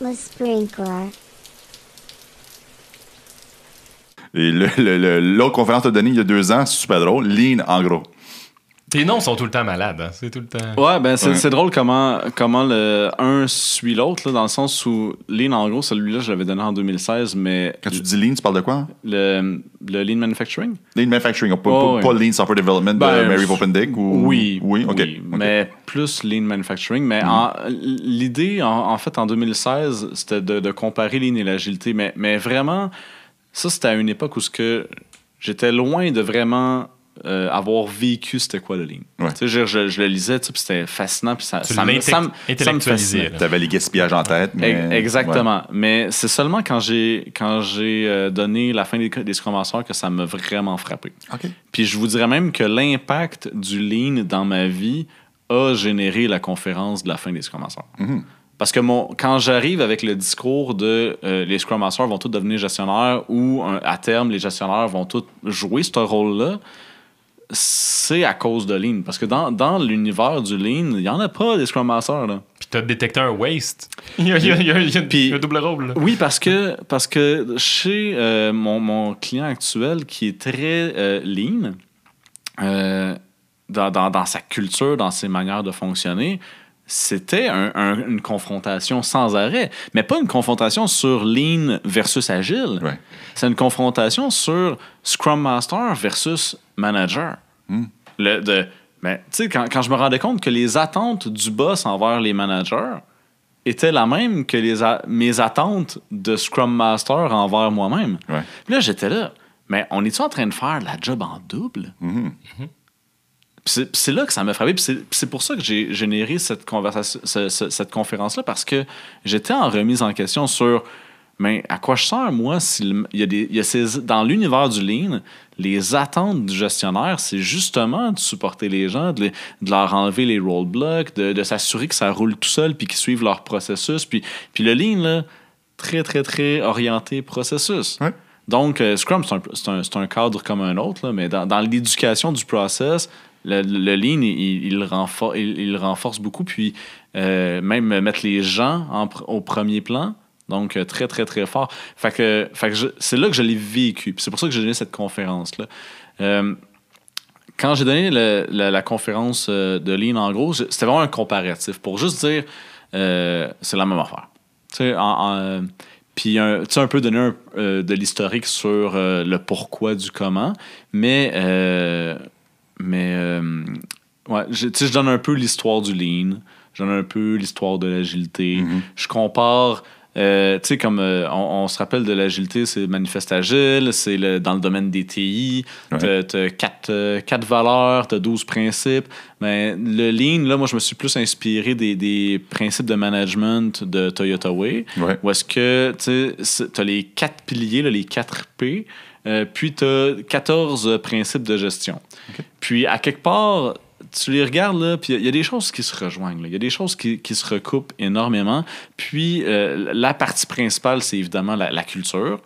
Le sprinkler. Et l'autre conférence tu donnée il y a deux ans, super drôle, Lean en gros. Tes noms sont tout le temps malades. hein. C'est tout le temps. Ouais, ben c'est Ouais. drôle comment, comment le un suit l'autre, là, dans le sens où Lean, en gros, celui-là, je l'avais donné en 2016, mais Quand tu dis Lean, tu parles de quoi? Le, le Lean Manufacturing? Lean Manufacturing, pas, Oh, pas- oui. pas Lean Software Development de Ben, Mary Popendick ou... Oui. Oui, ok. oui, ok. Mais plus Lean Manufacturing. Mais en- l'idée, en, en fait, en 2016, c'était de, de comparer Lean et l'agilité. Mais, mais vraiment, ça, c'était à une époque où ce que j'étais loin de vraiment euh, avoir vécu c'était quoi le Lean. Ouais. Tu sais, je, je- je le lisais, tu sais, puis c'était fascinant. Puis ça, Tu ça, me- ça me- là. T'avais les gaspillages en tête, mais... Exactement. Mais c'est seulement quand j'ai quand j'ai euh, donné la fin des, des Scrum Masters que ça m'a vraiment frappé. Puis je vous dirais même que l'impact du lean dans ma vie a généré la conférence de la fin des Scrum Masters. Mhm. Parce que mon, quand j'arrive avec le discours de euh, les Scrum Masters vont tous devenir gestionnaires ou un- à terme les gestionnaires vont tous jouer ce rôle-là, c'est à cause de Lean. Parce que dans, dans l'univers du Lean, il n'y en a pas des Scrum Masters. Là. Puis t'as détecté un waste. Il y a, il y a- il y a- il y a- Puis- il y a un double rôle. Oui, parce que, parce que chez euh, mon, mon client actuel qui est très euh, lean, euh, dans, dans- dans sa culture, dans ses manières de fonctionner, c'était un- un- une confrontation sans arrêt. Mais pas une confrontation sur lean versus agile. Ouais. C'est une confrontation sur Scrum Master versus Manager. Hmm. Le, de, mais, tu sais, quand, quand je me rendais compte que les attentes du boss envers les managers étaient la même que les a- mes attentes de Scrum Master envers moi-même. Ouais. Puis là, j'étais là. Mais on est-tu en train de faire la job en double? Mhm. C'est puis c'est là que ça m'a frappé. Puis c'est- pour ça que j'ai généré cette, conversation, ce- ce- cette conférence-là, parce que j'étais en remise en question sur mais à quoi je sers, moi, il y a des, il y a ces, dans l'univers du Lean, les attentes du gestionnaire, c'est justement de supporter les gens, de, les- de leur enlever les roadblocks, de, de s'assurer que ça roule tout seul, puis qu'ils suivent leur processus. Puis, puis le Lean, là, très, très, très orienté processus. Ouais. Donc, euh, Scrum, c'est un, un- un cadre comme un autre, là, mais dans, dans l'éducation du process, le, le Lean, il, il, il- renforce beaucoup. Puis, euh, même mettre les gens au premier plan. Donc, euh, très, très, très fort. Fait que, c'est là que je l'ai vécu. C'est pour ça que j'ai donné cette conférence-là. Euh, quand j'ai donné la, conférence de Lean, en gros, c'était vraiment un comparatif pour juste dire c'est la même affaire. Tu sais, puis un, un peu donner de l'historique sur le pourquoi du comment, mais, mais euh, ouais, je, je donne un peu l'histoire du lean, je donne un peu l'histoire de l'agilité, je compare. euh, tu sais, comme euh, on, on se rappelle de l'agilité, c'est Manifeste Agile, c'est le- dans le domaine des TI. Ouais. Tu as quatre, euh, quatre valeurs, tu as 12 principes. Mais le Lean, là, moi, je me suis plus inspiré des, des principes de management de Toyota Way. Ouais. Où est-ce que tu as les quatre piliers, là, les quatre P, euh, puis tu as 14 principes de gestion. Puis à quelque part, tu les regardes, là, puis il y a des choses qui se rejoignent. Il y a des choses qui, qui se recoupent énormément. Puis euh, la partie principale, c'est évidemment la, la culture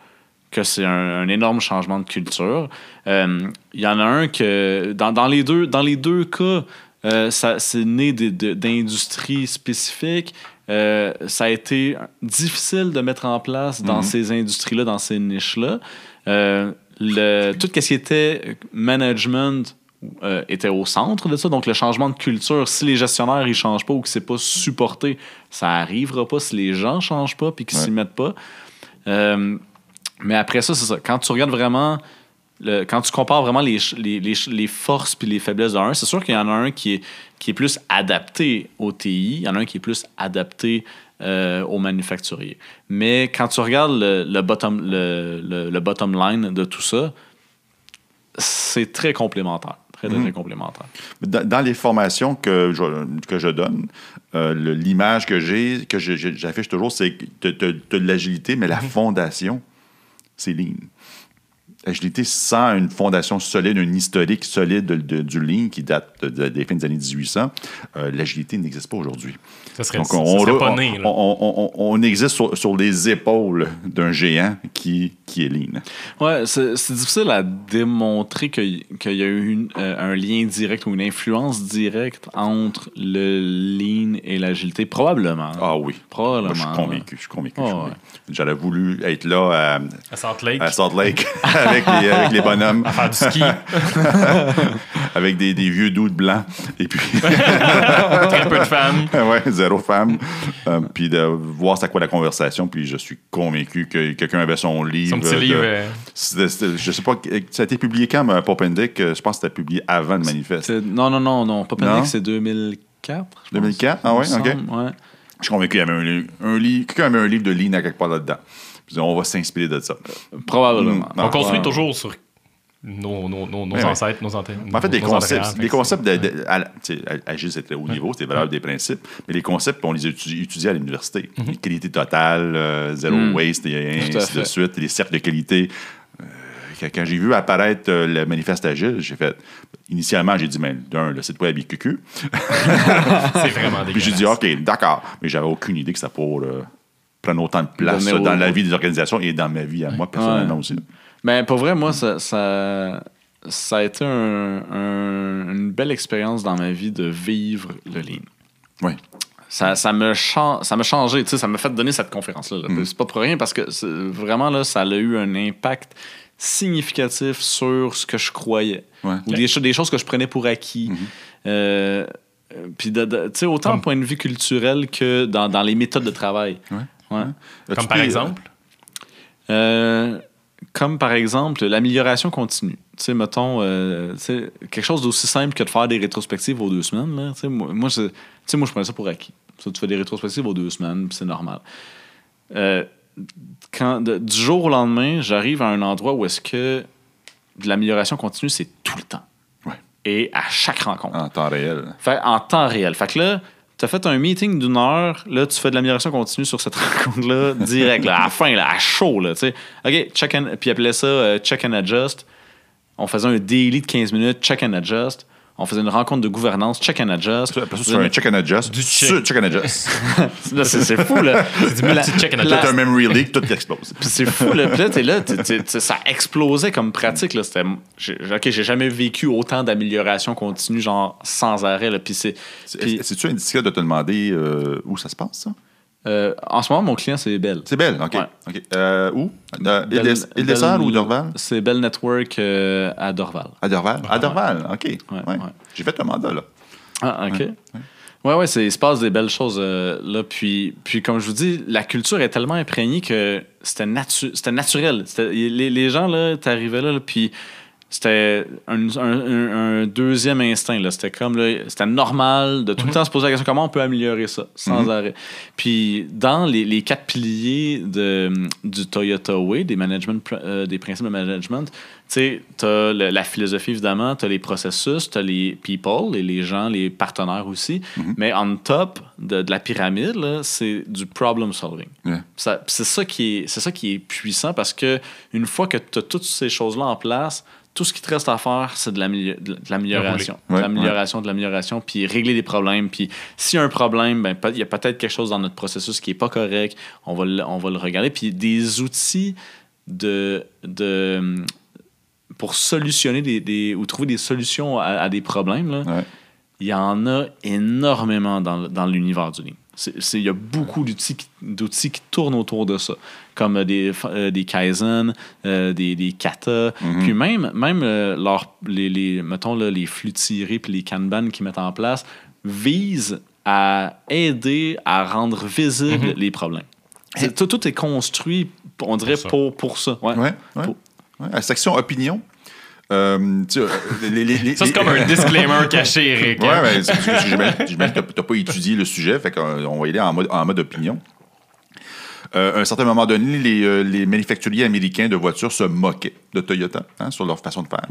que c'est un, un énorme changement de culture. Euh, Il y en a un que, dans, dans les, deux, dans les deux cas, euh, c'est né d'industries spécifiques. Ça a été difficile de mettre en place dans Mhm. ces industries-là, dans ces niches-là. Euh, le, tout ce qui était management euh, était au centre de ça. Donc, le changement de culture, si les gestionnaires ne changent pas ou que c'est pas supporté, ça arrivera pas si les gens ne changent pas puis qu'ils Ouais. s'y mettent pas. Euh, mais après ça, c'est ça. Quand tu regardes vraiment, le- quand tu compares vraiment les, ch- les, les, ch- les forces puis les faiblesses d'un, c'est sûr qu'il y en a un qui est, qui est plus adapté au TI, il y en a un qui est plus adapté euh, aux manufacturiers. Mais quand tu regardes le, le bottom, le, le- bottom line de tout ça, c'est très complémentaire. Très, très, Mhm. très complémentaire. Dans, dans les formations que je, que je donne, euh, l'image que j'ai, que j'affiche toujours, c'est que tu as de l'agilité, mais la fondation, c'est lean. L'agilité sans une fondation solide, un historique solide de- de- du Lean qui date de- de- des fins des années 1800, euh, l'agilité n'existe pas aujourd'hui. Ça serait, Donc, ça on, serait pas né. là. on- on- on- on existe sur, sur les épaules d'un géant qui, qui est Lean. Ouais, c'est c'est difficile à démontrer qu'il y a eu une- euh, un lien direct ou une influence directe entre le lean et l'agilité. Probablement. Ah oui. Probablement. Moi, je suis convaincu. Je suis convaincu. je suis Ah, convaincu. J'aurais voulu être là À Salt Lake, à, à Salt Lake avec, les, avec les bonhommes, faire du ski. avec des, des vieux doutes blancs. Et puis, Très peu de femmes. ouais, zéro femme. Euh, puis de voir c'est à quoi la conversation. Puis je suis convaincu que quelqu'un avait son livre. Son petit de- livre. euh, C'était- c'était- je sais pas, ça a été publié quand, mais Pop and Dick? Euh, Je pense que c'était publié avant le manifeste. C'est- Non, non, non, non. Panic, c'est 2004. je pense. 2004? Ah ouais, ok. semble, ouais. Je suis convaincu qu'il y avait un livre, quelqu'un avait un livre de Lean à quelque part là-dedans. On va s'inspirer de ça. Probablement. Mm. On construit Ouais. toujours sur nos, nos, nos, nos Ouais, ouais. ancêtres, nos antennes. En fait, les nos concepts, que concepts de, de- à Agile, c'est très haut niveau, c'est valeurs des principes, mais les concepts, on les a étudi- étudiés à l'université. Qualité totale, euh, zéro Mm. waste, et Tout ainsi de suite, les cercles de qualité. Euh, quand- j'ai vu apparaître euh, le manifeste Agile, j'ai fait. Initialement, j'ai dit, mais d'un, le site web est QQ. C'est vraiment Puis j'ai dégueulasse. dit, OK, d'accord. Mais j'avais aucune idée que ça pourrait prendre autant de place euh, dans la vie des organisations et dans ma vie à moi, personnellement Ouais. aussi. Mais pour vrai, moi, ça, ça, ça a été un- un- une belle expérience dans ma vie de vivre le lean. Oui. Ça, ça me ça m'a changé, tu sais, ça m'a fait donner cette conférence-là. là. Mm. C'est pas pour rien parce que vraiment, là, ça a eu un impact significatif sur ce que je croyais. Ouais. Ou des, des choses que je prenais pour acquis. Mhm. Euh, Puis, tu sais, autant au point de vue culturel que dans, dans les méthodes de travail. Ouais. Ouais. As-tu Comme par pris, euh, exemple? Euh, comme par exemple l'amélioration continue. Tu sais, mettons, euh, tu sais, quelque chose d'aussi simple que de faire des rétrospectives aux deux semaines. Là, tu sais, moi, moi, je, tu sais, moi, je prenais ça pour acquis. Ça, tu fais des rétrospectives aux deux semaines, puis c'est normal. Euh, quand, de- du jour au lendemain, j'arrive à un endroit où est-ce que de l'amélioration continue, c'est tout le temps. Ouais. Et à chaque rencontre. En temps réel. Fait, en temps réel. Fait que là, tu as fait un meeting d'une heure, là, tu fais de l'amélioration continue sur cette rencontre-là, direct, là, à la fin, là, à chaud, là, tu sais. OK, check and, puis appelait ça euh, check and adjust. On faisait un daily de 15 minutes, check and adjust. On faisait une rencontre de gouvernance, check and adjust. Après ça, tu fais un check and adjust. Du check. Sur check and adjust. Là, c'est c'est fou, là. du multi-check and adjust. t'as un memory leak, tout explose. Puis c'est fou, là. Puis là, t'es là, t'es- t'es- t'es- ça explosait comme pratique, là. C'était... j'ai- OK, j'ai jamais vécu autant d'amélioration continue, genre, sans arrêt, là. Puis c'est... Puis, C'est- C'est-tu indiscret de te demander euh, où ça se passe, ça? Euh, en ce moment, mon client, c'est Bell. C'est belle, OK. Ouais. Euh, où? Euh, Bell- Bell- ou Dorval? C'est Bell Network euh, à Dorval. À Dorval? À Dorval, OK. Ouais. ouais. J'ai fait un mandat, là. Ah, OK. Ouais, c'est- il se passe des belles choses euh, là. Puis, puis, comme je vous dis, la culture est tellement imprégnée que c'était natu- c'était naturel. Les, les gens, là, t'arrivais là, là, puis c'était un, un- deuxième instinct. C'était comme, c'était normal de tout le temps se poser la question comment on peut améliorer ça, sans Mhm. arrêt? Puis, dans les, les quatre piliers de, du Toyota Way, des, management, euh, des principes de management, tu sais, t'as le- la philosophie, évidemment, t'as les processus, t'as les people, et les gens, les partenaires aussi. Mais on top de, de la pyramide, c'est du problem solving. Ça- C'est ça, qui est- c'est ça qui est puissant parce que une fois que tu as toutes ces choses-là en place, tout ce qui te reste à faire, c'est de l'amélio- de l'amélioration. De l'amélioration, de l'amélioration, puis régler des problèmes. Puis s'il y a un problème, ben, il y a peut-être quelque chose dans notre processus qui n'est pas correct. On va, le, on va le regarder. Puis des outils de, de, pour solutionner des, des- ou trouver des solutions à, à des problèmes, là, Ouais. il y en a énormément dans, dans l'univers du Lean. Il y a beaucoup d'outils qui, tournent autour de ça, comme euh, des, euh, des Kaizen, euh, des, des kata, Mhm. puis même, même euh, leur, les, les, mettons, là, les flux tirés puis les Kanban qu'ils mettent en place visent à aider à rendre visibles Mhm. les problèmes. Tout, tout est construit, on dirait, ça. pour, pour ça. Ouais. Ouais, ouais. Pour- Ouais. La section opinion. Euh, tu sais, les- les- les- Ça, c'est comme un disclaimer caché, Eric. Hein. ouais, c'est- c'est- j'imagine j'imagine que tu n'as pas étudié le sujet, fait qu'on va y aller en mode, en mode opinion. Euh, à un certain moment donné, les, euh, les manufacturiers américains de voitures se moquaient de Toyota hein, sur leur façon de faire.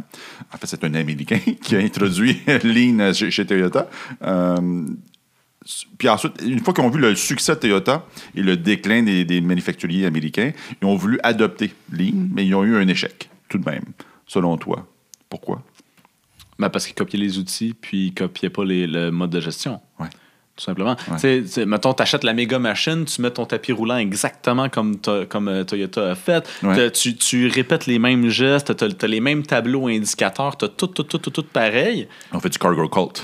En fait, c'est un Américain qui a introduit Lean chez, chez Toyota. Euh, puis ensuite, une fois qu'ils ont vu le succès de Toyota et le déclin des, des manufacturiers américains, ils ont voulu adopter Lean, mais ils ont eu un échec. tout de même, selon toi. Pourquoi? Ben, parce qu'ils copiaient les outils, puis ils copiaient pas les- le mode de gestion. Ouais. Tout simplement. Ouais. Tu sais, tu sais, mettons, tu achètes la méga machine, tu mets ton tapis roulant exactement comme, comme euh, Toyota a fait. Ouais. Tu, tu répètes les mêmes gestes, tu as, les mêmes tableaux indicateurs, tu as tout, tout, tout, tout, tout pareil. On fait du cargo cult.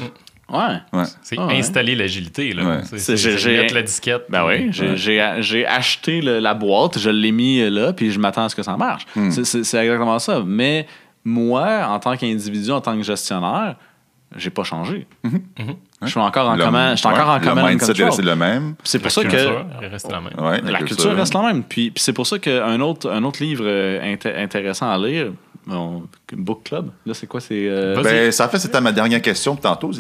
Ouais. Ouais. C'est Ah ouais. installer l'agilité. Là. Ouais. J'ai- mettre la disquette. Ben oui, j'ai, Ouais. j'ai- j'ai acheté le- la boîte, je l'ai mis là, puis je m'attends à ce que ça marche. C'est, c'est- c'est exactement ça. Mais moi, en tant qu'individu, en tant que gestionnaire, j'ai pas changé. Je suis encore en Le- command, je suis encore ouais, en command Le and mindset est le même. C'est pour La ça que culture, elle reste la même. Ouais, la culture reste la même. Puis, puis c'est pour ça qu'un autre, un autre livre euh, inté- intéressant à lire, bon, Book Club, là, c'est quoi? C'est. euh, Vas-y. Ben, ça fait, c'était ma dernière question de tantôt.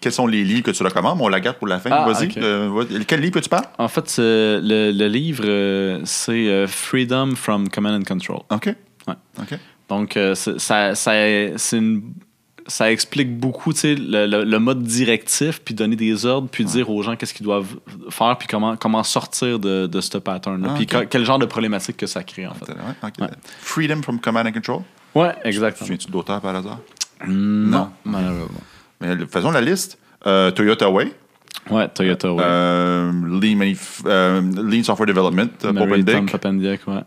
Quels sont les livres que tu recommandes? On la garde pour la fin. Ah, Vas-y. Euh, vas- quel livre que tu parles? En fait, le, le livre, c'est Freedom from Command and Control. OK. Ouais. OK. Donc, euh, ça, ça, c'est une- ça explique beaucoup le, le- le mode directif, puis donner des ordres, puis dire aux gens qu'est-ce qu'ils doivent faire, puis comment, comment sortir de, de ce pattern-là, Ah, puis quel genre de problématique que ça crée, en fait. Ouais. Freedom from Command and Control? Tu exactement. viens-tu de l'auteur par hasard? Non, malheureusement. Mais faisons la liste. Euh, Toyota Way, Ouais, Toyota, ouais. euh, Lean, euh, Lean Software Development, Mary. Tom ouais.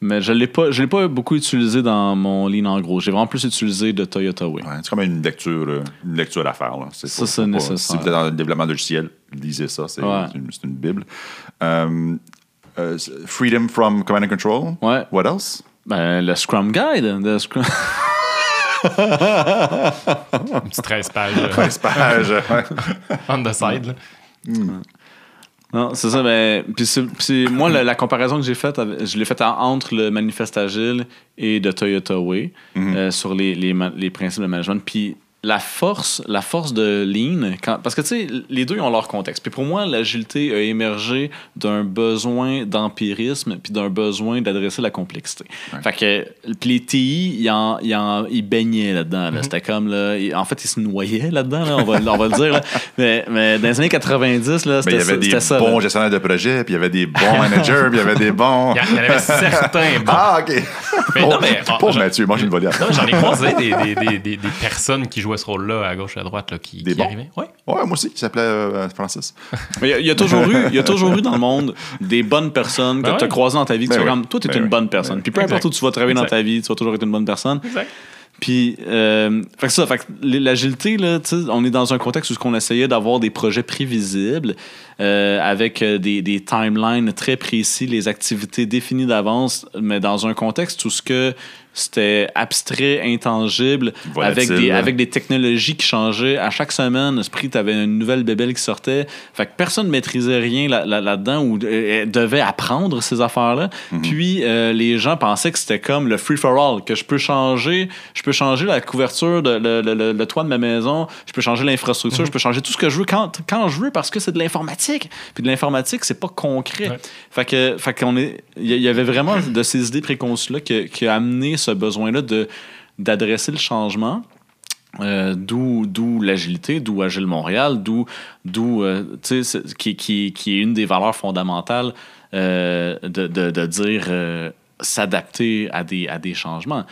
Mais je ne l'ai pas, je l'ai pas beaucoup utilisé dans mon lean en gros. J'ai vraiment plus utilisé de Toyota Way. Ouais, c'est comme une lecture, euh, une lecture à faire. Là. C'est Ça, pas- c'est pas- nécessaire. Si vous êtes dans le développement logiciel, lisez ça. C'est Ouais. c'est une, bible. Euh, euh, freedom from Command and Control? Ouais. What else? Ben, le Scrum Guide. le Scrum- Une petite 13 pages euh, 13 pages. on the side. là. Non, c'est ça. Ben, puis moi, la, la comparaison que j'ai faite, je l'ai faite en- entre le Manifeste Agile et de Toyota Way euh, sur les, les, les principes de management. Puis la force, la force de Lean, quand, parce que tu sais, les deux ils ont leur contexte. Puis pour moi, l'agilité a émergé d'un besoin d'empirisme puis d'un besoin d'adresser la complexité. Fait que puis les TI, ils, en, ils, en- ils baignaient là-dedans. là. C'était comme, là, en fait, ils se noyaient là-dedans, là, on, va, on va le dire. là. Mais, mais dans les années 90, là, Ben, il c'était y avait ça. des c'était ça, bons gestionnaires de projet, puis il y avait des bons managers, puis il y avait des bons. Il y en il y en avait certains bons. Ah, OK. Mais non, mais, ah, pauvre j'en- Mathieu, mange une volée. J'en ai croisé des, des, des, des, des personnes qui jouaient ce rôle-là à gauche et à droite là, qui, Des qui bons? arrivaient. Oui. Ouais, moi aussi, il s'appelait euh, Francis. Mais Il y, a- il y a toujours eu, il y a toujours eu dans le monde des bonnes personnes que Ben tu as ouais. croisées dans ta vie. Que Ben tu fais oui. comme, toi, tu es Ben une oui. bonne personne. Ben. Puis peu importe où tu vas travailler dans Exact. ta vie, tu vas toujours être une bonne personne. Exact. Puis, euh, fait que ça, fait que l'agilité, là, tu sais, on est dans un contexte où on essayait d'avoir des projets prévisibles euh, avec euh, des, des timelines très précis, les activités définies d'avance, mais dans un contexte où ce que c'était abstrait, intangible, Volatile, avec des, là. avec des technologies qui changeaient. À chaque semaine, Esprit, tu avais une nouvelle bébelle qui sortait. Fait que personne ne maîtrisait rien là- là- là-dedans ou euh, devait apprendre ces affaires-là. Mhm. Puis euh, les gens pensaient que c'était comme le free-for-all, que je peux changer, je peux changer la couverture, de, le, le- le- le toit de ma maison, je peux changer l'infrastructure, Mhm. je peux changer tout ce que je veux quand, quand je veux parce que c'est de l'informatique. Puis de l'informatique, c'est pas concret. Ouais. Fait que, fait qu'on est, il y, y avait vraiment de ces idées préconçues-là qui, qui a amené ce besoin-là de, d'adresser le changement. Euh, d'où, l'agilité, d'où Agile Montréal, d'où, euh, qui, qui, qui est une des valeurs fondamentales euh, de, de, de dire euh, s'adapter à des, à des changements.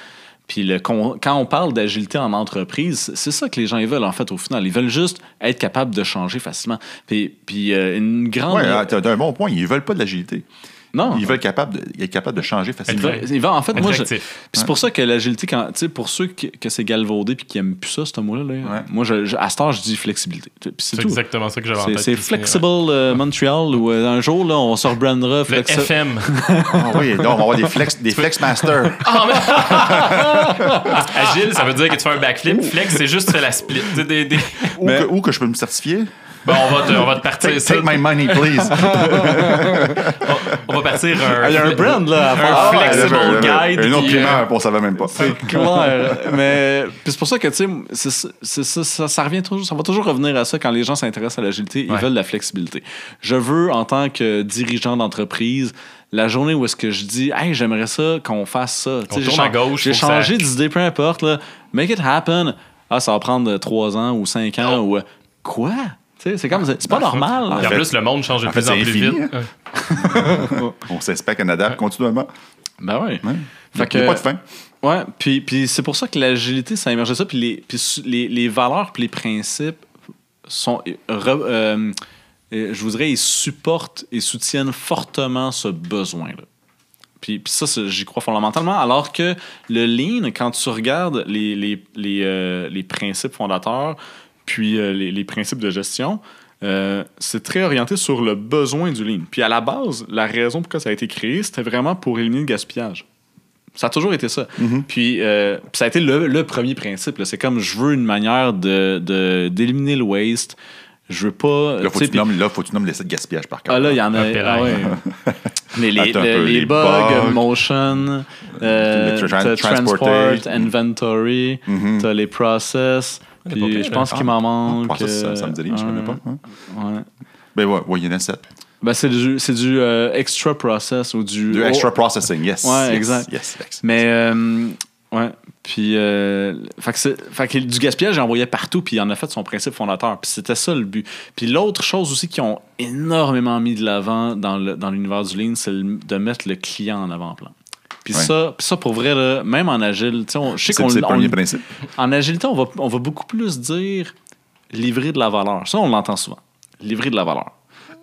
Puis le, quand on parle d'agilité en entreprise, c'est ça que les gens veulent en fait au final. Ils veulent juste être capables de changer facilement. Puis, puis euh, une grande... T'as un bon point. Ils veulent pas de l'agilité. Non, Ils veulent capable de- être capable de changer facilement. ils veulent- en fait, moi, je- c'est pour ça que l'agilité, quand, tu sais, pour ceux qui- que c'est galvaudé puis qui aiment plus ça, ce mot-là, là, Ouais. moi, je, je- à ce temps, je dis flexibilité. C'est C'est tout. exactement ça que j'avais en C'est, tête. c'est Flexible euh, Montreal où euh, un jour, là, on se rebrandera ouais. Le Flexi- FM. Ah oui, donc on va avoir des flex, des flex masters. Agile, ça veut dire que tu fais un backflip. Flex, c'est juste la split. Des- des- des- Où, que, où que je peux me certifier? Bon, on va te, on va te partir Take, ça. take my money, please. On partir un. Ah, Il y a un brand, là, à Un faire. Ah, flexible là, là, guide. Une autre puis, euh, on savait même pas. clair. Mais c'est pour ça que, tu sais, c'est ça- c'est ça, ça, ça revient toujours, ça va toujours revenir à ça quand les gens s'intéressent à l'agilité. Ils Ouais. veulent la flexibilité. Je veux, en tant que dirigeant d'entreprise, la journée où est-ce que je dis, hey, j'aimerais ça qu'on fasse ça. J'ai tourne à gauche, J'ai que ça- changé d'idée, peu importe. Là. Make it happen. Ah, ça va prendre trois ans ou cinq ans. Ou, euh, quoi? C'est comme, c'est pas normal. En fait- plus, le monde change de en fait, plus en plus infini, vite. hein. On s'inspecte, on adapte continuellement. Ben ouais. Ouais. Il n'y Fait a, que- il y a pas de fin. Ouais, puis, puis c'est pour ça que l'agilité, ça a émergé ça. Puis les, puis les, les valeurs puis les principes sont. re- euh, euh, je vous dirais, ils supportent et soutiennent fortement ce besoin-là. Puis, puis ça, j'y crois fondamentalement. Alors que le lean, quand tu regardes les, les, les, euh, les principes fondateurs, puis euh, les, les principes de gestion, euh, c'est très orienté sur le besoin du lean. Puis à la base, la raison pourquoi ça a été créé, c'était vraiment pour éliminer le gaspillage. Ça a toujours été ça. Puis, euh, puis ça a été le, le premier principe. C'est comme je veux une manière de, de- d'éliminer le waste. Je veux pas. Là, tu faut tu puis- nommes, là, faut que tu nommes l'essai de gaspillage par contre. ah là, il y en a. Ah ouais. Mais les, Attends un le- peu, les les bugs, bugs. motion, euh, Le tra- t'as transport, inventory, Mhm. t'as les process. Puis pire, je pense qu'il m'en manque. Ah, ça, ça, ça me dit rien, je euh, connais pas. hein. ouais. Ben ouais, ouais, il y en a sept. Ben, c'est du, c'est du euh, extra process ou du. Du oh, extra processing, yes. Ouais, yes, exact. Yes, yes. Mais, euh, ouais. Puis, euh, fait, que c'est- fait que du gaspillage, j'en voyais partout, puis il en a fait son principe fondateur. Puis c'était ça le but. Puis l'autre chose aussi qu'ils ont énormément mis de l'avant dans, le, dans l'univers du Lean, c'est le- de mettre le client en avant-plan. Puis Ouais. ça, ça, pour vrai, là, même en agile, tu sais, on- je sais qu'on c'est le on- premier principe. en agilité, on va, on va beaucoup plus dire livrer de la valeur. Ça, on l'entend souvent. Livrer de la valeur.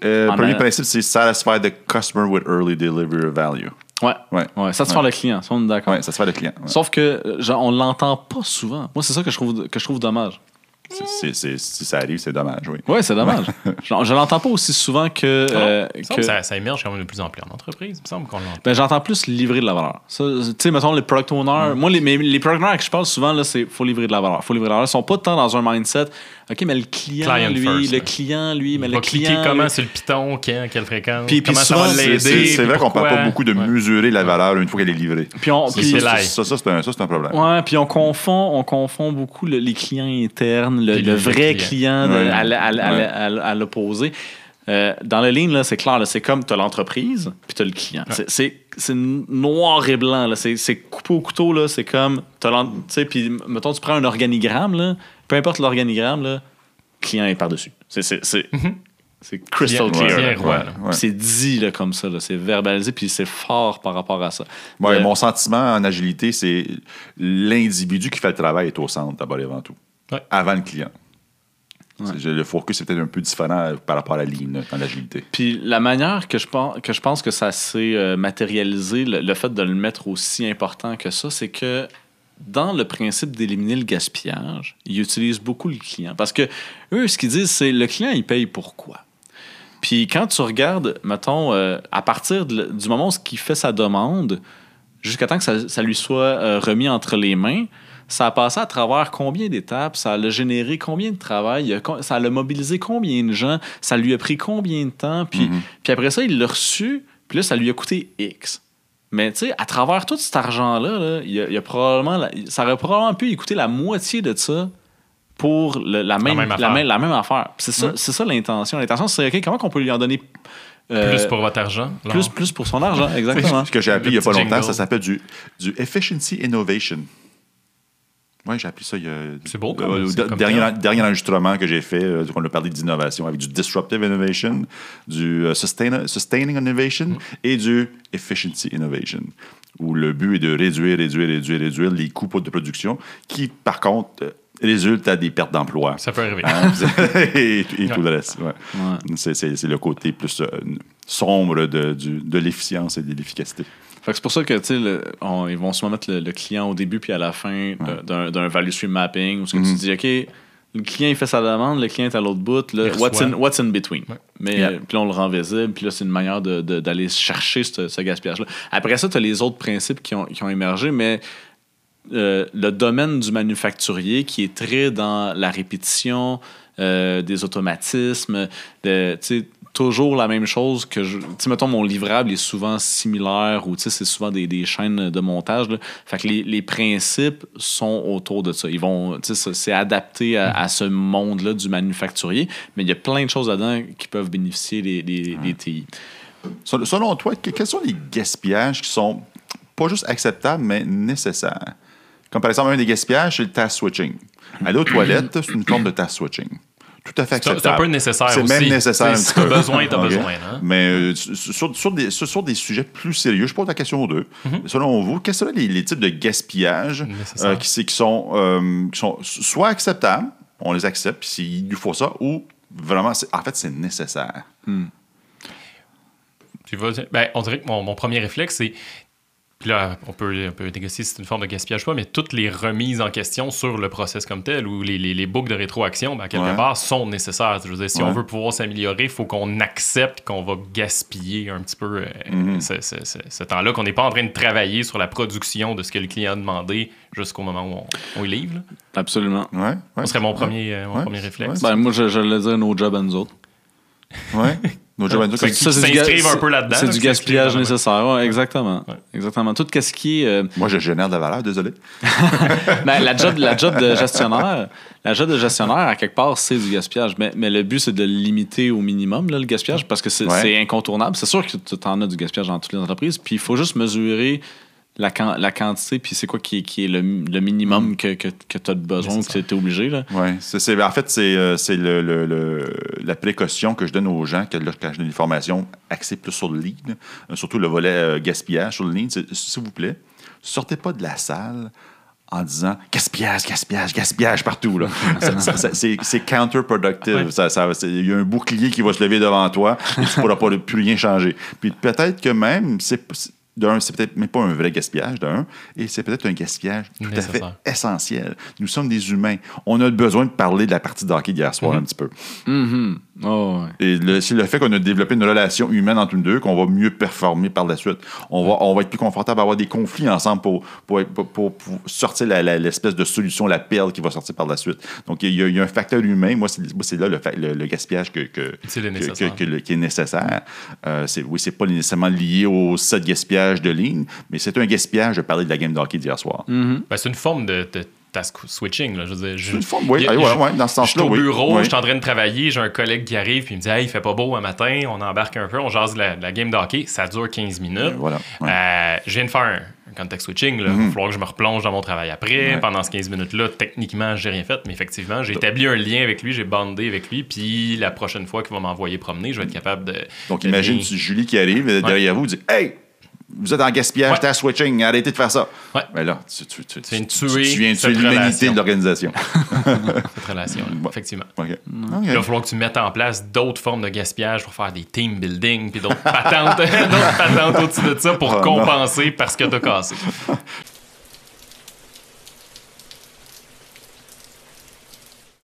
Euh, premier a- principe, c'est satisfy the customer with early delivery of value. Ouais. Ouais. ouais. Satisfaire le client, ça, on est d'accord. Ouais, satisfy le client. ouais. Sauf que, genre, on l'entend pas souvent. Moi, c'est ça que je trouve, que je trouve dommage. C'est- c'est- c'est- si ça arrive, c'est dommage, oui. Ouais, c'est dommage. Je l'entends pas aussi souvent que. euh, que- que ça, ça émerge quand même de plus en plus en entreprise. Il me semble qu'on l'entend. ben, j'entends plus livrer de la valeur. Tu sais, mettons, les product owners. Moi, les, mais les product owners à qui je parle souvent, là, c'est faut livrer de la valeur. Faut livrer de la valeur. Ils sont pas tant dans un mindset. OK, mais le client, Client lui, first, le client, lui, mais Il le va client. cliquer comment lui- sur le piton, quand, quelle fréquence, Puis- puis comment souvent, ça va c'est- l'aider. C'est vrai qu'on parle pourquoi. pas beaucoup de Ouais. mesurer la valeur une fois qu'elle est livrée. Puis on, puis- c'est Ça, ça, ça, c'est un, ça, c'est un problème. Ouais, puis on confond, on confond beaucoup le- les clients internes, le, vrai client. client de- Ouais. à, l'opposé. Euh, dans le lean, là, c'est clair, c'est comme tu as l'entreprise, puis tu as le client. C'est- noir et blanc, là. c'est c'est coupé au couteau, là. c'est comme, tu sais, puis mettons, tu prends un organigramme, là, peu importe l'organigramme, là, client est par-dessus. C'est- C'est c'est- c'est crystal Client- clear. Ouais. C'est dit là, comme ça, c'est verbalisé, puis c'est fort par rapport à ça. Ouais, Euh, Mon sentiment en agilité, c'est l'individu qui fait le travail est au centre d'abord et avant tout. Ouais. Avant le client. Le focus est peut-être un peu différent euh, par rapport à la ligne dans l'agilité. Puis la manière que je pense que, je pense que ça s'est euh, matérialisé, le, le fait de le mettre aussi important que ça, c'est que dans le principe d'éliminer le gaspillage, ils utilisent beaucoup le client. Parce que eux, ce qu'ils disent, c'est le client, il paye pourquoi. Puis quand tu regardes, mettons, euh, à partir de- du moment où il fait sa demande, jusqu'à temps que ça, ça lui soit euh, remis entre les mains, ça a passé à travers combien d'étapes, ça a généré combien de travail, ça a mobilisé combien de gens, ça lui a pris combien de temps, puis, Mhm. puis après ça, il l'a reçu, puis là, ça lui a coûté X. Mais tu sais, à travers tout cet argent-là, là, il, y a, il y a probablement, la- ça aurait probablement pu y coûter la moitié de ça pour le- la, même, même la, affaire. même, la même affaire. C'est ça, c'est ça l'intention. L'intention, c'est OK, comment on peut lui en donner euh, Plus pour votre argent. plus, plus pour son argent, exactement. Ce que j'ai appris il n'y a pas longtemps, jingle. ça s'appelle du, du Efficiency Innovation. Oui, j'ai appris ça il y a. C'est beau comme- euh, comme dernier, dernier enregistrement que j'ai fait, euh, on a parlé d'innovation avec du Disruptive Innovation, du euh, sustain- Sustaining Innovation Mm. et du Efficiency Innovation, où le but est de réduire, réduire, réduire, réduire les coûts de production, qui, par contre, euh, résulte à des pertes d'emplois. Ça peut arriver. Hein? et, et tout le reste. ouais. Ouais. C'est- le côté plus euh, sombre de, de l'efficience et de l'efficacité. Fait que c'est pour ça que, le- on- ils vont souvent mettre le, le client au début puis à la fin d'un- value stream mapping où ce que tu dis, OK, le client, il fait sa demande, le client est à l'autre bout, là, what's, in, what's in between? Ouais. Mais Yeah. puis là, on le rend visible, puis là, c'est une manière de- de- d'aller chercher ce, ce gaspillage-là. Après ça, tu as les autres principes qui ont, qui ont émergé, mais euh, le domaine du manufacturier qui est très dans la répétition, euh, des automatismes, de, tu sais, toujours la même chose que je. Tu sais, mettons, mon livrable est souvent similaire ou tu sais, c'est souvent des, des chaînes de montage. là. Fait que les, les principes sont autour de ça. Ils vont, tu sais, c'est adapté à, à ce monde-là du manufacturier, mais il y a plein de choses là-dedans qui peuvent bénéficier les, les, les TI. Sel- Selon toi, que- quels sont les gaspillages qui sont pas juste acceptables, mais nécessaires? Comme par exemple, un des gaspillages, c'est le task switching. Aller aux toilettes, c'est une forme de task switching. Tout à fait C'est un- acceptable. c'est un peu nécessaire C'est même nécessaire Tu Si t'as peu. besoin, t'as Ok. besoin. Hein? Mais euh, sur, sur des, sur, des sujets plus sérieux, je pose la question aux deux. Mhm. Selon vous, quels seraient les, les types de gaspillage euh, qui, sont, euh, qui sont soit acceptables, on les accepte, puis s'il nous faut ça, ou vraiment, c'est- en fait, c'est nécessaire? Puis vas-y. ben, on dirait que mon, mon premier réflexe, c'est. Puis là, on peut, on peut négocier si c'est une forme de gaspillage ou pas, mais toutes les remises en question sur le process comme tel ou les, les, les boucles de rétroaction, ben, à quelque Ouais. part, sont nécessaires. Je veux dire, si Ouais. on veut pouvoir s'améliorer, il faut qu'on accepte qu'on va gaspiller un petit peu euh, Mhm. ce, ce- ce- ce temps-là, qu'on n'est pas en train de travailler sur la production de ce que le client a demandé jusqu'au moment où on, on y livre. là. Absolument. Ouais, ouais. Ce serait mon premier, euh, mon Ouais. premier réflexe. Ouais. Ben, moi, je, je le dire, no job à nous autres. Ouais. Ça, comme- qui s'inscrivent un peu là-dedans, C'est du gaspillage nécessaire. Ouais, exactement. Ouais. Exactement. Tout ce qui est. euh, Moi, je génère de la valeur, désolé. ben, la, job, la job de gestionnaire, la job de gestionnaire, à quelque part, c'est du gaspillage. Mais, mais le but, c'est de le limiter au minimum, là, le gaspillage, parce que c'est Ouais. c'est incontournable. C'est sûr que tu en as du gaspillage dans toutes les entreprises. Puis il faut juste mesurer la, quan- la quantité, puis c'est quoi qui est, qui est le, le minimum que, que, que tu as besoin ou que tu es obligé. Là? Ouais, c'est- en fait, c'est, euh, le, le- le- la précaution que je donne aux gens que, là, quand je donne des formations axées plus sur le lead, euh, surtout le volet euh, gaspillage sur le lead, s'il vous plaît, sortez pas de la salle en disant gaspillage, gaspillage, gaspillage partout. Là. C'est, counterproductive. Ouais. Ça- Il y a un bouclier qui va se lever devant toi et tu ne pourras pas plus rien changer. Puis peut-être que même, c'est- d'un, c'est peut-être même pas un vrai gaspillage, d'un, et c'est peut-être un gaspillage tout à fait essentiel. Nous sommes des humains. On a besoin de parler de la partie de hockey d'hier soir un petit peu. Mhm. Oh, ouais. Et le- c'est le fait qu'on a développé une relation humaine entre nous deux qu'on va mieux performer par la suite. On va, on va être plus confortable à avoir des conflits ensemble pour, pour, pour- pour- pour sortir l'espèce de solution, la perle qui va sortir par la suite. Donc, il y a, il y a un facteur humain. Moi, c'est là le, fa- le- le gaspillage que, que- et que- nécessaire. que- que le- qui est nécessaire. Euh, c'est, oui, c'est pas nécessairement lié au set gaspillage de ligne, mais c'est un gaspillage de parler de la game de hockey d'hier soir. Ben, c'est une forme de, de task switching. Là. Je veux dire, je- C'est une forme, oui, a- ah, je- dans ce Je suis au bureau, je suis en train de travailler, j'ai un collègue qui arrive puis il me dit Hey, il fait pas beau un matin, on embarque un peu, on jase de la, de la game de hockey, ça dure 15 minutes. Voilà. Euh, je viens de faire un, un context switching, il va falloir que je me replonge dans mon travail après. Pendant ces 15 minutes-là, techniquement, j'ai rien fait, mais effectivement, j'ai établi un lien avec lui, j'ai bandé avec lui, puis la prochaine fois qu'il va m'envoyer promener, je vais être capable de. Donc, de imagine Julie qui arrive derrière vous dit Hey, vous êtes en gaspillage, t'es à switching, arrêtez de faire ça. Ouais. Mais là, tu, tu, tu, viens de tu- tuer tu viens tuer l'humanité de l'organisation. cette relation, là, effectivement. Là. Il va falloir que tu mettes en place d'autres formes de gaspillage pour faire des team building puis d'autres patentes, d'autres patentes au-dessus de ça pour Oh, non. compenser parce que t'as cassé.